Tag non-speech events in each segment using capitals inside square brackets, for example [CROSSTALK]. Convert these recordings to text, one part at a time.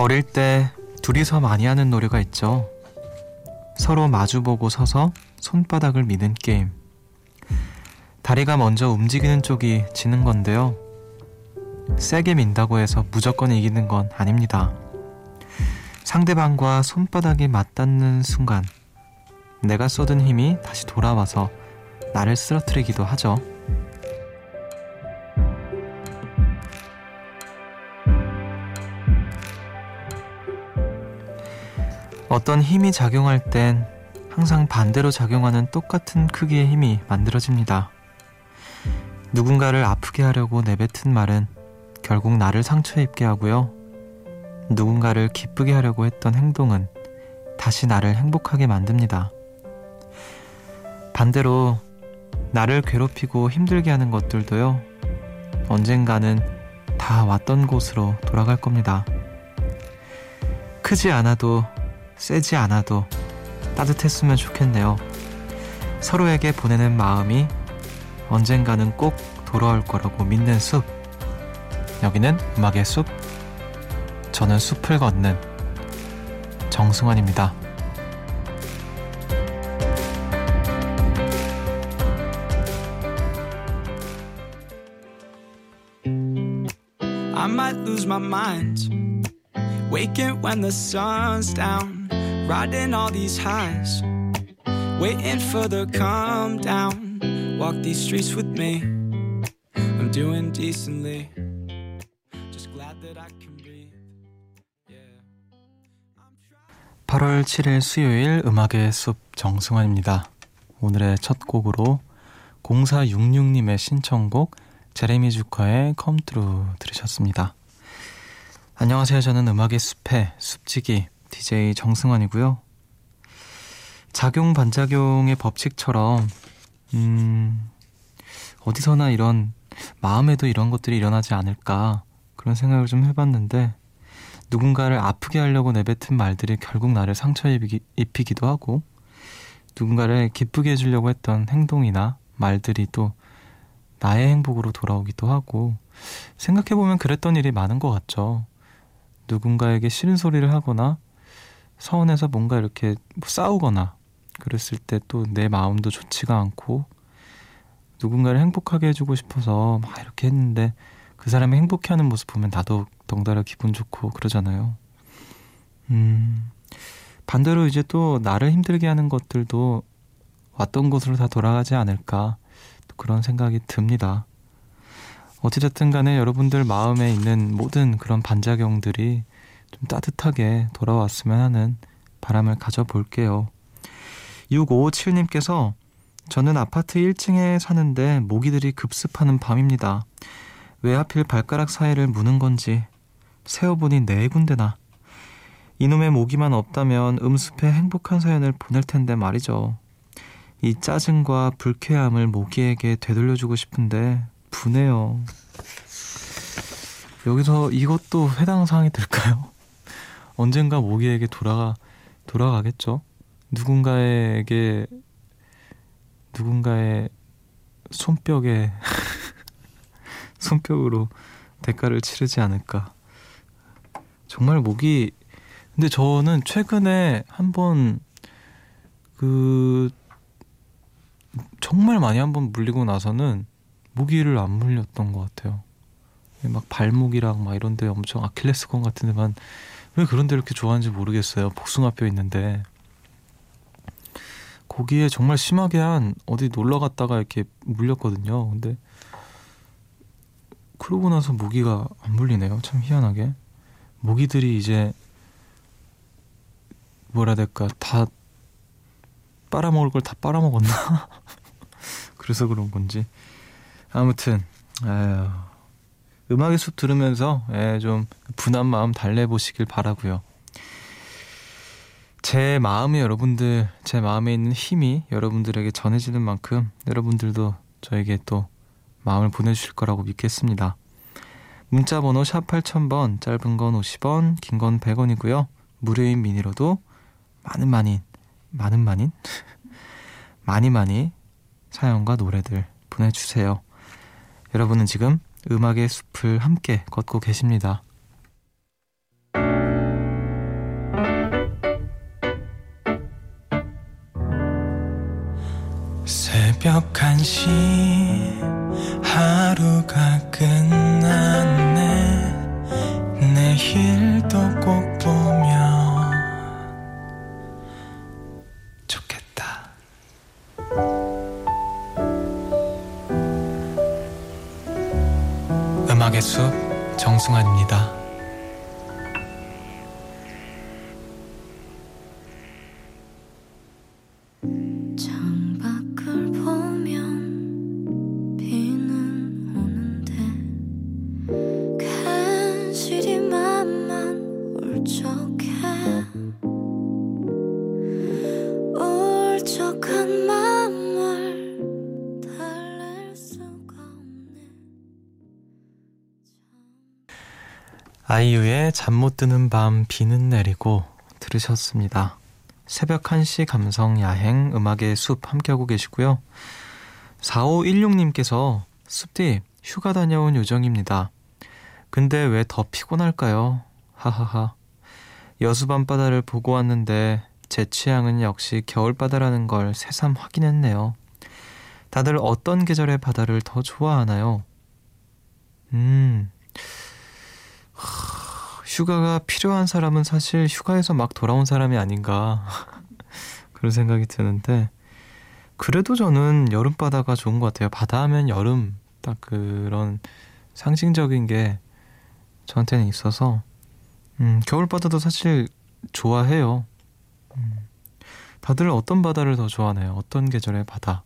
어릴 때 둘이서 많이 하는 노래가 있죠. 서로 마주보고 서서 손바닥을 미는 게임. 다리가 먼저 움직이는 쪽이 지는 건데요. 세게 민다고 해서 무조건 이기는 건 아닙니다. 상대방과 손바닥이 맞닿는 순간 내가 쏟은 힘이 다시 돌아와서 나를 쓰러뜨리기도 하죠. 어떤 힘이 작용할 땐 항상 반대로 작용하는 똑같은 크기의 힘이 만들어집니다. 누군가를 아프게 하려고 내뱉은 말은 결국 나를 상처 입게 하고요. 누군가를 기쁘게 하려고 했던 행동은 다시 나를 행복하게 만듭니다. 반대로 나를 괴롭히고 힘들게 하는 것들도요. 언젠가는 다 왔던 곳으로 돌아갈 겁니다. 크지 않아도 세지 않아도 따뜻했으면 좋겠네요. 서로에게 보내는 마음이 언젠가는 꼭 돌아올 거라고 믿는 숲. 여기는 음악의 숲. 저는 숲을 걷는 정승환입니다. I might lose my mind. Waking when the sun's down. Riding all these highs. Waiting for the calm down. Walk these streets with me. I'm doing decently. Just glad that I can breathe. Yeah. 8월 7일 수요일 음악의 숲 정승환입니다. 오늘의 첫 곡으로 0466님의 신청곡 제레미 주커의 컴트루 들으셨습니다. 안녕하세요. 저는 음악의 숲의 숲지기 DJ 정승환이고요. 작용 반작용의 법칙처럼 음, 어디서나 이런 마음에도 이런 것들이 일어나지 않을까 그런 생각을 좀 해봤는데 누군가를 아프게 하려고 내뱉은 말들이 결국 나를 상처 입히기도 하고 누군가를 기쁘게 해주려고 했던 행동이나 말들이 또 나의 행복으로 돌아오기도 하고 생각해보면 그랬던 일이 많은 것 같죠. 누군가에게 싫은 소리를 하거나 서운해서 뭔가 이렇게 뭐 싸우거나 그랬을 때 또 내 마음도 좋지가 않고 누군가를 행복하게 해주고 싶어서 막 이렇게 했는데 그 사람이 행복해하는 모습 보면 나도 덩달아 기분 좋고 그러잖아요. 음, 반대로 이제 또 나를 힘들게 하는 것들도 왔던 곳으로 다 돌아가지 않을까 그런 생각이 듭니다. 어찌됐든 간에 여러분들 마음에 있는 모든 그런 반작용들이 좀 따뜻하게 돌아왔으면 하는 바람을 가져볼게요. 6557님께서 저는 아파트 1층에 사는데 모기들이 급습하는 밤입니다. 왜 하필 발가락 사이를 무는 건지 세어보니 네 군데나. 이놈의 모기만 없다면 음습에 행복한 사연을 보낼 텐데 말이죠. 이 짜증과 불쾌함을 모기에게 되돌려주고 싶은데 분해요. 여기서 이것도 해당 사항이 될까요? 언젠가 모기에게 돌아가 돌아가겠죠. 누군가에게 누군가의 손뼉에 [LAUGHS] 손뼉으로 대가를 치르지 않을까. 정말 모기 근데 저는 최근에 한번 그 정말 많이 한번 물리고 나서는 모기를 안 물렸던 것 같아요. 막 발목이랑 막 이런 데 엄청 아킬레스건 같은 데만 왜 그런 데 이렇게 좋아하는지 모르겠어요. 복숭아뼈 있는데 거기에 정말 심하게 한 어디 놀러 갔다가 이렇게 물렸거든요. 근데 그러고 나서 모기가 안 물리네요. 참 희한하게 모기들이 이제 뭐라 될까 다 빨아먹을 걸 다 빨아먹었나? [LAUGHS] 그래서 그런 건지 아무튼 에휴, 음악의 숲 들으면서 에, 예, 좀 분한 마음 달래보시길 바라고요. 제 마음이 여러분들 제 마음에 있는 힘이 여러분들에게 전해지는 만큼 여러분들도 저에게 또 마음을 보내주실 거라고 믿겠습니다. 문자 번호 샵 8000번 짧은 건 50원 긴 건 100원이고요. 무료인 미니로도 많은 많이 많은 많이 [LAUGHS] 많이 많이 사연과 노래들 보내주세요. 여러분은 지금 음악의 숲을 함께 걷고 계십니다. 새벽 1시 하루가 끝났네 내일도 꼭 숲 정승환입니다 아이유의 잠 못 드는 밤 비는 내리고 들으셨습니다. 새벽 1시 감성 야행 음악의 숲 함께하고 계시고요. 4516님께서 숲디 휴가 다녀온 요정입니다. 근데 왜 더 피곤할까요? 하하하. 여수 밤바다를 보고 왔는데 제 취향은 역시 겨울바다라는 걸 새삼 확인했네요. 다들 어떤 계절의 바다를 더 좋아하나요? 음, 휴가가 필요한 사람은 사실 휴가에서 막 돌아온 사람이 아닌가 [LAUGHS] 그런 생각이 드는데 그래도 저는 여름 바다가 좋은 것 같아요. 바다 하면 여름 딱 그런 상징적인 게 저한테는 있어서 음, 겨울 바다도 사실 좋아해요. 음, 다들 어떤 바다를 더 좋아하나요? 어떤 계절의 바다?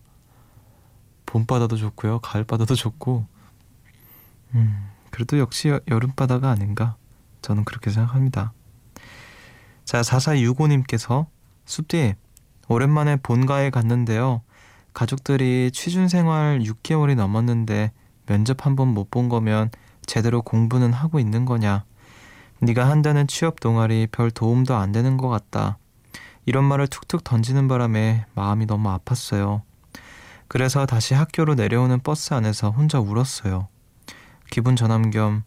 봄 바다도 좋고요. 가을 바다도 좋고 음, 그래도 역시 여름 바다가 아닌가 저는 그렇게 생각합니다. 자 4465님께서 숲디 오랜만에 본가에 갔는데요. 가족들이 취준 생활 6개월이 넘었는데 면접 한 번 못 본 거면 제대로 공부는 하고 있는 거냐. 네가 한다는 취업 동아리 별 도움도 안 되는 것 같다. 이런 말을 툭툭 던지는 바람에 마음이 너무 아팠어요. 그래서 다시 학교로 내려오는 버스 안에서 혼자 울었어요. 기분 전환 겸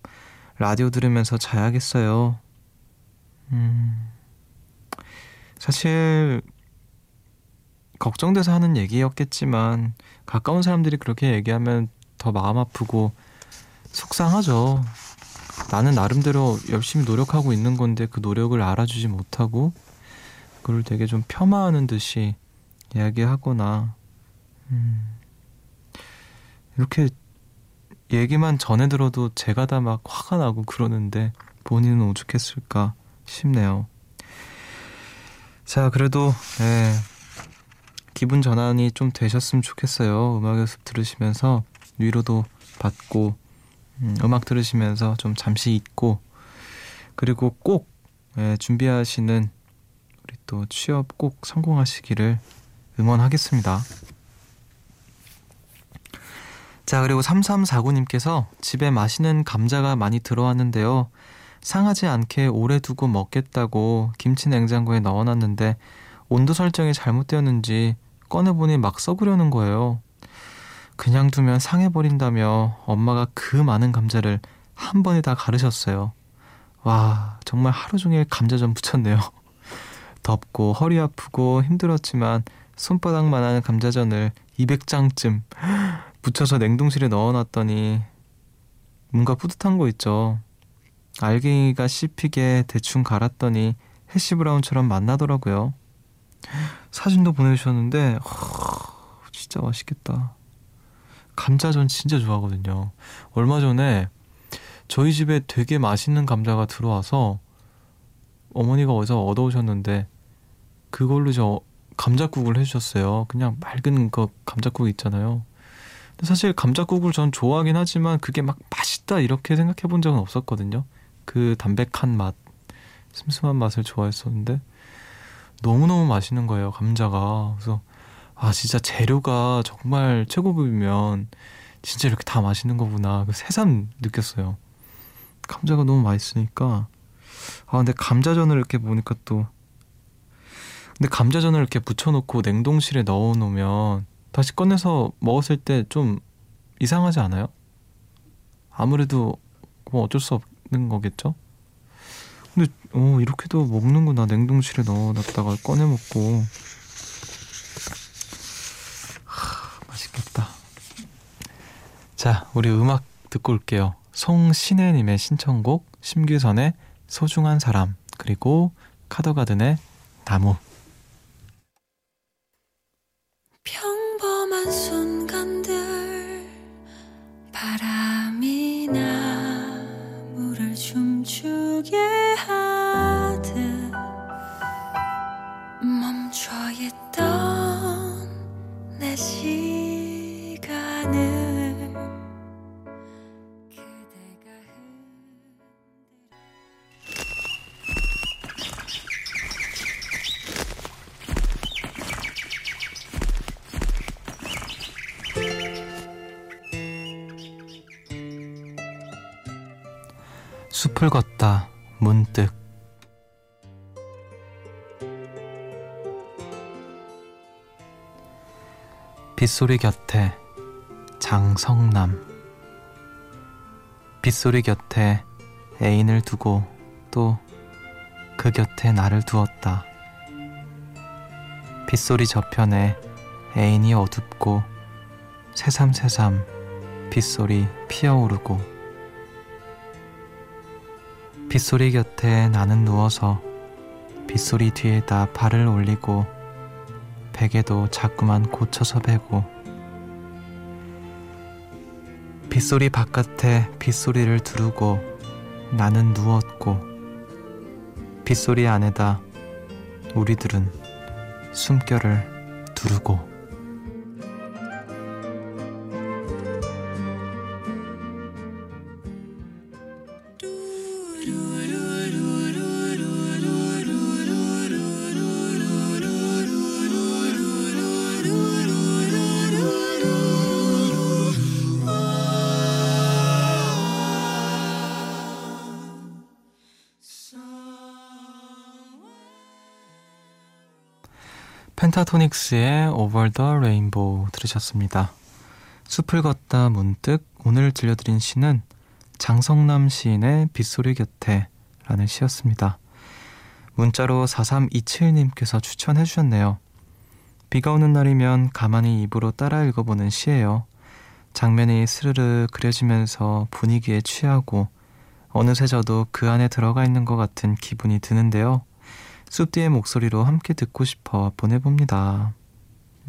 라디오 들으면서 자야겠어요. 음, 사실 걱정돼서 하는 얘기였겠지만 가까운 사람들이 그렇게 얘기하면 더 마음 아프고 속상하죠. 나는 나름대로 열심히 노력하고 있는 건데 그 노력을 알아주지 못하고 그걸 되게 좀 폄하하는 듯이 이야기하거나 음, 이렇게 얘기만 전해 들어도 제가 다 막 화가 나고 그러는데 본인은 오죽했을까 싶네요. 자, 그래도 예, 기분 전환이 좀 되셨으면 좋겠어요. 음악 연습 들으시면서 위로도 받고 음, 음악 들으시면서 좀 잠시 잊고 그리고 꼭 예, 준비하시는 우리 또 취업 꼭 성공하시기를 응원하겠습니다. 자, 그리고 3349님께서 집에 맛있는 감자가 많이 들어왔는데요. 상하지 않게 오래 두고 먹겠다고 김치 냉장고에 넣어놨는데 온도 설정이 잘못되었는지 꺼내보니 막 썩으려는 거예요. 그냥 두면 상해버린다며 엄마가 그 많은 감자를 한 번에 다 가르셨어요. 와, 정말 하루 종일 감자전 부쳤네요. [LAUGHS] 덥고 허리 아프고 힘들었지만 손바닥만한 감자전을 200장쯤 붙여서 냉동실에 넣어놨더니 뭔가 뿌듯한 거 있죠. 알갱이가 씹히게 대충 갈았더니 해시 브라운처럼 만나더라고요. 사진도 보내주셨는데 허, 진짜 맛있겠다. 감자전 진짜 좋아하거든요. 얼마 전에 저희 집에 되게 맛있는 감자가 들어와서 어머니가 어디서 얻어오셨는데 그걸로 저 감자국을 해주셨어요. 그냥 맑은 그 감자국 있잖아요. 사실 감자국을 전 좋아하긴 하지만 그게 막 맛있다 이렇게 생각해 본 적은 없었거든요. 그 담백한 맛, 슴슴한 맛을 좋아했었는데 너무너무 맛있는 거예요, 감자가. 그래서 아, 진짜 재료가 정말 최고급이면 진짜 이렇게 다 맛있는 거구나. 그 새삼 느꼈어요. 감자가 너무 맛있으니까. 아, 근데 감자전을 이렇게 보니까 또 근데 감자전을 이렇게 부쳐놓고 냉동실에 넣어놓으면 다시 꺼내서 먹었을 때 좀 이상하지 않아요? 아무래도 뭐 어쩔 수 없는 거겠죠? 근데 어 이렇게도 먹는구나 냉동실에 넣어놨다가 꺼내 먹고 자, 우리 음악 듣고 올게요. 송신혜님의 신청곡 심규선의 소중한 사람 그리고 카더가든의 나무 숲을 걷다 문득. 빗소리 곁에 장성남. 빗소리 곁에 애인을 두고 또 그 곁에 나를 두었다. 빗소리 저편에 애인이 어둡고 새삼새삼 빗소리 피어오르고 빗소리 곁에 나는 누워서 빗소리 뒤에다 발을 올리고 베개도 자꾸만 고쳐서 베고 빗소리 바깥에 빗소리를 두르고 나는 누웠고 빗소리 안에다 우리들은 숨결을 두르고 펜타토닉스의 Over the Rainbow 들으셨습니다. 숲을 걷다 문득 오늘 들려드린 시는 장성남 시인의 빗소리 곁에 라는 시였습니다. 문자로 4327님께서 추천해 주셨네요. 비가 오는 날이면 가만히 입으로 따라 읽어보는 시예요. 장면이 스르르 그려지면서 분위기에 취하고 어느새 저도 그 안에 들어가 있는 것 같은 기분이 드는데요. 숲디의 목소리로 함께 듣고 싶어 보내봅니다.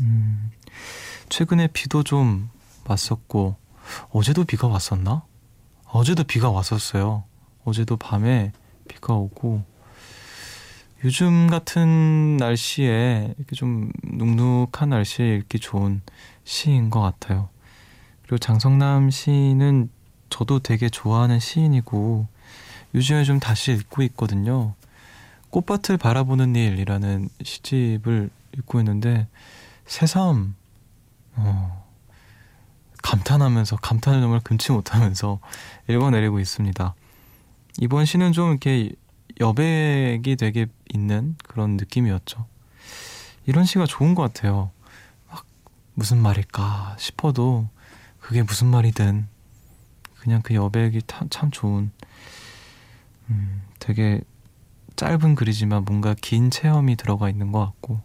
음, 최근에 비도 좀 왔었고, 어제도 비가 왔었나? 어제도 비가 왔었어요. 어제도 밤에 비가 오고, 요즘 같은 날씨에 이렇게 좀 눅눅한 날씨에 읽기 좋은 시인 것 같아요. 그리고 장성남 시인은 저도 되게 좋아하는 시인이고, 요즘에 좀 다시 읽고 있거든요. 꽃밭을 바라보는 일이라는 시집을 읽고 있는데 새삼 어, 감탄하면서 감탄을 정말 금치 못하면서 [LAUGHS] 읽어내리고 있습니다. 이번 시는 좀 이렇게 여백이 되게 있는 그런 느낌이었죠. 이런 시가 좋은 것 같아요. 막 무슨 말일까 싶어도 그게 무슨 말이든 그냥 그 여백이 참 좋은 음, 되게 짧은 글이지만 뭔가 긴 체험이 들어가 있는 것 같고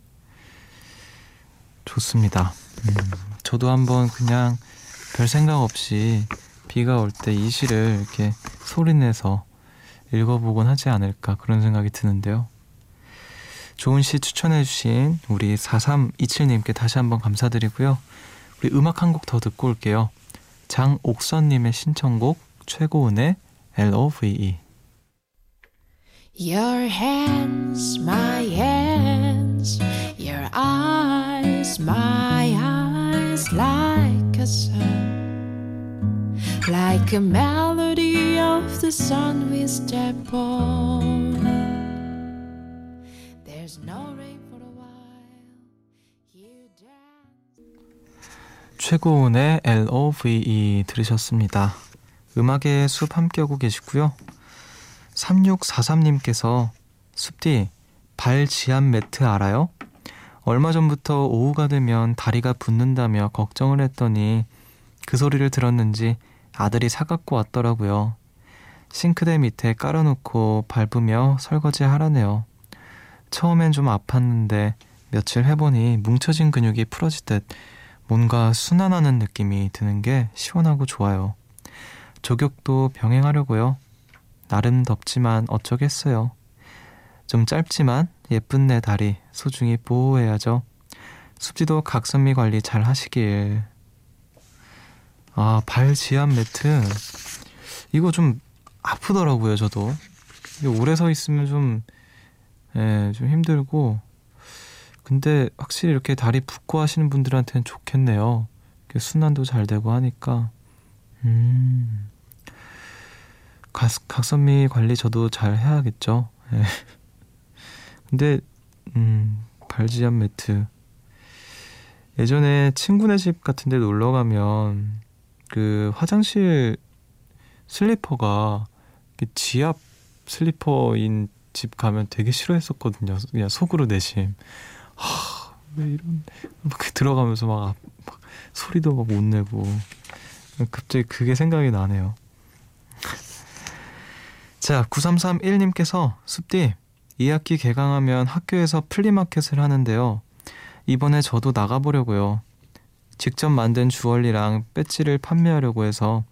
좋습니다. 음, 저도 한번 그냥 별 생각 없이 비가 올 때 이 시를 이렇게 소리내서 읽어보곤 하지 않을까 그런 생각이 드는데요. 좋은 시 추천해주신 우리 4327님께 다시 한번 감사드리고요. 우리 음악 한 곡 더 듣고 올게요. 장옥선님의 신청곡 최고은의 LOVE Your hands, my hands, your eyes, my eyes, like a sun, like a melody of the sun we step on. There's no rain for a while. You dance. 최고운의 L-O-V-E 들으셨습니다. 음악의 숲 함께하고 계시고요. 3643님께서 숲디 발 지압 매트 알아요? 얼마 전부터 오후가 되면 다리가 붓는다며 걱정을 했더니 그 소리를 들었는지 아들이 사갖고 왔더라고요. 싱크대 밑에 깔아놓고 밟으며 설거지 하라네요. 처음엔 좀 아팠는데 며칠 해보니 뭉쳐진 근육이 풀어지듯 뭔가 순환하는 느낌이 드는 게 시원하고 좋아요. 조격도 병행하려고요. 나름 덥지만 어쩌겠어요. 좀 짧지만 예쁜 내 다리 소중히 보호해야죠. 습지도 각선미 관리 잘 하시길. 아, 발 지압 매트. 이거 좀 아프더라고요, 저도. 오래 서 있으면 좀, 예, 좀 힘들고. 근데 확실히 이렇게 다리 붓고 하시는 분들한테는 좋겠네요. 순환도 잘 되고 하니까. 음. 각, 각선미 관리 저도 잘 해야겠죠. 예. 근데, 음, 발지압 매트. 예전에 친구네 집 같은 데 놀러 가면 그 화장실 슬리퍼가 지압 슬리퍼인 집 가면 되게 싫어했었거든요. 그냥 속으로 내심. 하, 왜 이런 막 들어가면서 막, 막 소리도 막 못 내고 갑자기 그게 생각이 나네요. 자, 9331님께서 숲디 2학기 개강하면 학교에서 플리마켓을 하는데요. 이번에 저도 나가보려고요. 직접 만든 주얼리랑 배지를 판매하려고 해서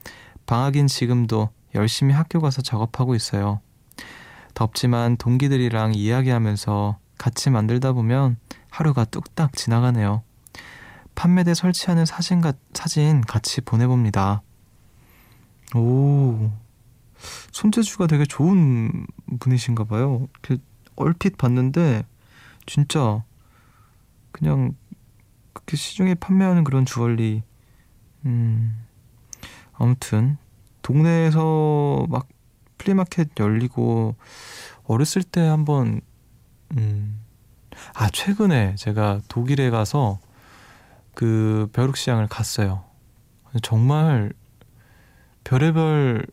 방학인 지금도 열심히 학교 가서 작업하고 있어요. 덥지만 동기들이랑 이야기하면서 같이 만들다 보면 하루가 뚝딱 지나가네요. 판매대 설치하는 사진, 가, 사진 같이 보내봅니다. 오, 손재주가 되게 좋은 분이신가 봐요. 이렇게 얼핏 봤는데 진짜 그냥 그렇게 시중에 판매하는 그런 주얼리 음 아무튼 동네에서 막 플리마켓 열리고 어렸을 때 한번 음 아 최근에 제가 독일에 가서 그 벼룩시장을 갔어요. 정말 별의별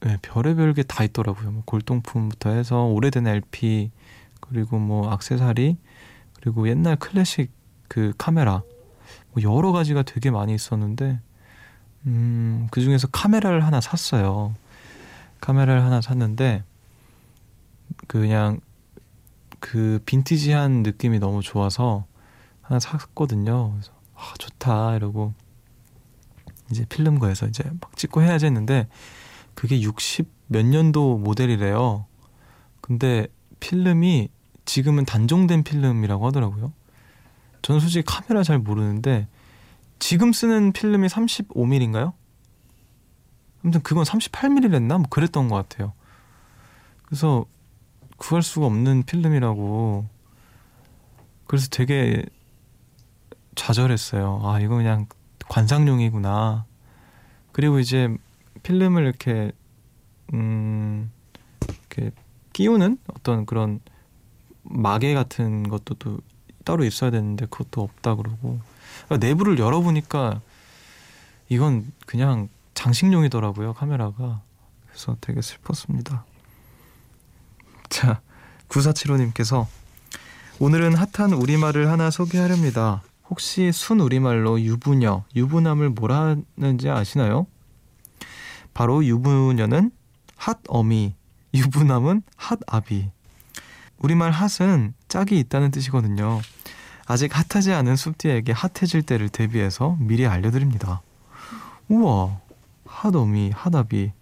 네, 별의별 게 다 있더라고요. 뭐 골동품부터 해서 오래된 LP 그리고 뭐 악세사리 그리고 옛날 클래식 그 카메라 뭐 여러 가지가 되게 많이 있었는데 음, 그 중에서 카메라를 하나 샀어요. 카메라를 하나 샀는데 그냥 그 빈티지한 느낌이 너무 좋아서 하나 샀거든요. 그래서 아, 좋다 이러고 이제 필름거에서 이제 막 찍고 해야지 했는데 그게 60 몇 년도 모델이래요. 근데 필름이 지금은 단종된 필름이라고 하더라고요. 저는 솔직히 카메라 잘 모르는데 지금 쓰는 필름이 35mm인가요? 아무튼 그건 38mm랬나? 뭐 그랬던 것 같아요. 그래서 구할 수가 없는 필름이라고 그래서 되게 좌절했어요. 아 이거 그냥 관상용이구나. 그리고 이제 필름을 이렇게 음 이렇게 끼우는 어떤 그런 마개 같은 것도 또 따로 있어야 되는데 그것도 없다 그러고 그러니까 내부를 열어보니까 이건 그냥 장식용이더라고요 카메라가 그래서 되게 슬펐습니다. 자 9475님께서 오늘은 핫한 우리말을 하나 소개하렵니다. 혹시 순 우리말로 유부녀, 유부남을 뭐라 하는지 아시나요? 바로 유부녀는 핫 어미, 유부남은 핫 아비. 우리말 핫은 짝이 있다는 뜻이거든요. 아직 핫하지 않은 숲디에게 핫해질 때를 대비해서 미리 알려드립니다. 우와, 핫 어미, 핫 아비.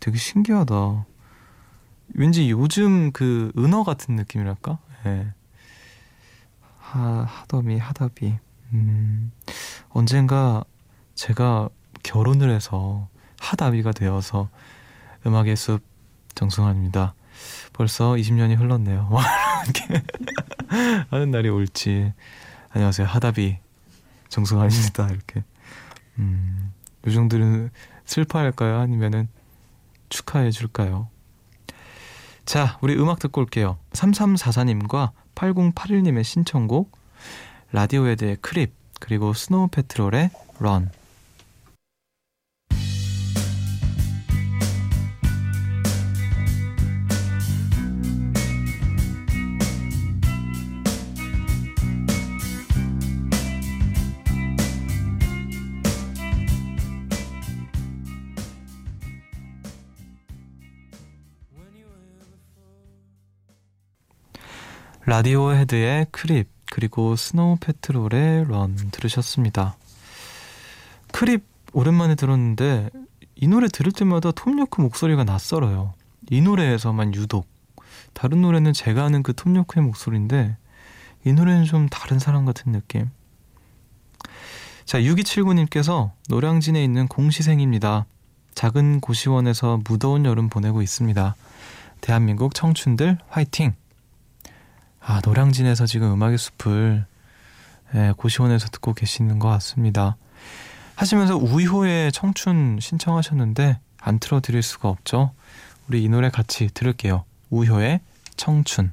되게 신기하다. 왠지 요즘 그 은어 같은 느낌이랄까? 예. 하, 핫어미, 핫아비. 음, 언젠가 제가 결혼을 해서 핫아비가 되어서 음악의 숲 정승환입니다. 벌써 20년이 흘렀네요. [LAUGHS] 이렇게 하는 날이 올지. 안녕하세요. 하다비 정승환입니다. 이렇게. 음, 요정들은 슬퍼할까요? 아니면은 축하해 줄까요? 자, 우리 음악 듣고 올게요. 3344님과 8081님의 신청곡 라디오헤드의 Creep 그리고 스노우 패트롤의 Run 라디오헤드의 Creep 그리고 스노우 패트롤의 Run 들으셨습니다. Creep 오랜만에 들었는데 이 노래 들을 때마다 톰 요크 목소리가 낯설어요. 이 노래에서만 유독 다른 노래는 제가 아는 그 톰 요크의 목소리인데 이 노래는 좀 다른 사람 같은 느낌. 자, 6279님께서 노량진에 있는 공시생입니다. 작은 고시원에서 무더운 여름 보내고 있습니다. 대한민국 청춘들 화이팅! 아, 노량진에서 지금 음악의 숲을 예, 고시원에서 듣고 계시는 것 같습니다. 하시면서 우효의 청춘 신청하셨는데 안 틀어드릴 수가 없죠. 우리 이 노래 같이 들을게요. 우효의 청춘.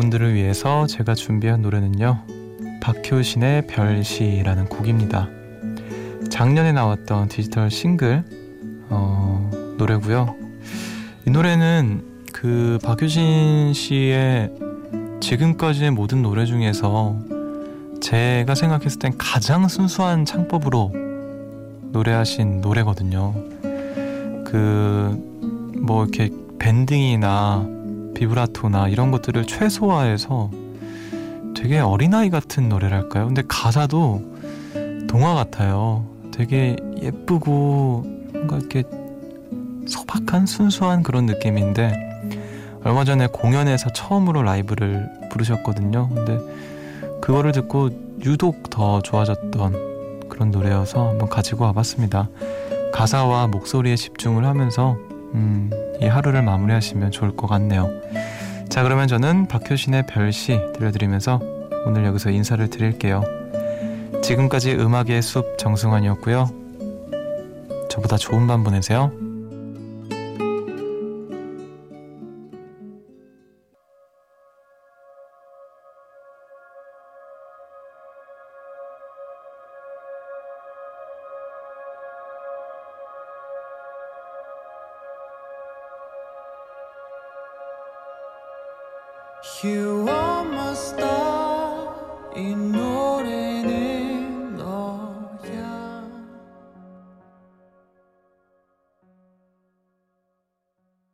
여러분들을 위해서 제가 준비한 노래는요. 박효신의 별시라는 곡입니다. 작년에 나왔던 디지털 싱글 어, 노래고요. 이 노래는 그 박효신 씨의 지금까지의 모든 노래 중에서 제가 생각했을 땐 가장 순수한 창법으로 노래하신 노래거든요. 그 뭐 이렇게 밴딩이나 비브라토나 이런 것들을 최소화해서 되게 어린아이 같은 노래랄까요? 근데 가사도 동화 같아요. 되게 예쁘고 뭔가 이렇게 소박한 순수한 그런 느낌인데 얼마 전에 공연에서 처음으로 라이브를 부르셨거든요. 근데 그거를 듣고 유독 더 좋아졌던 그런 노래여서 한번 가지고 와봤습니다. 가사와 목소리에 집중을 하면서 음, 이 하루를 마무리하시면 좋을 것 같네요. 자 그러면 저는 박효신의 별시 들려드리면서 오늘 여기서 인사를 드릴게요. 지금까지 음악의 숲 정승환이었고요. 저보다 좋은 밤 보내세요.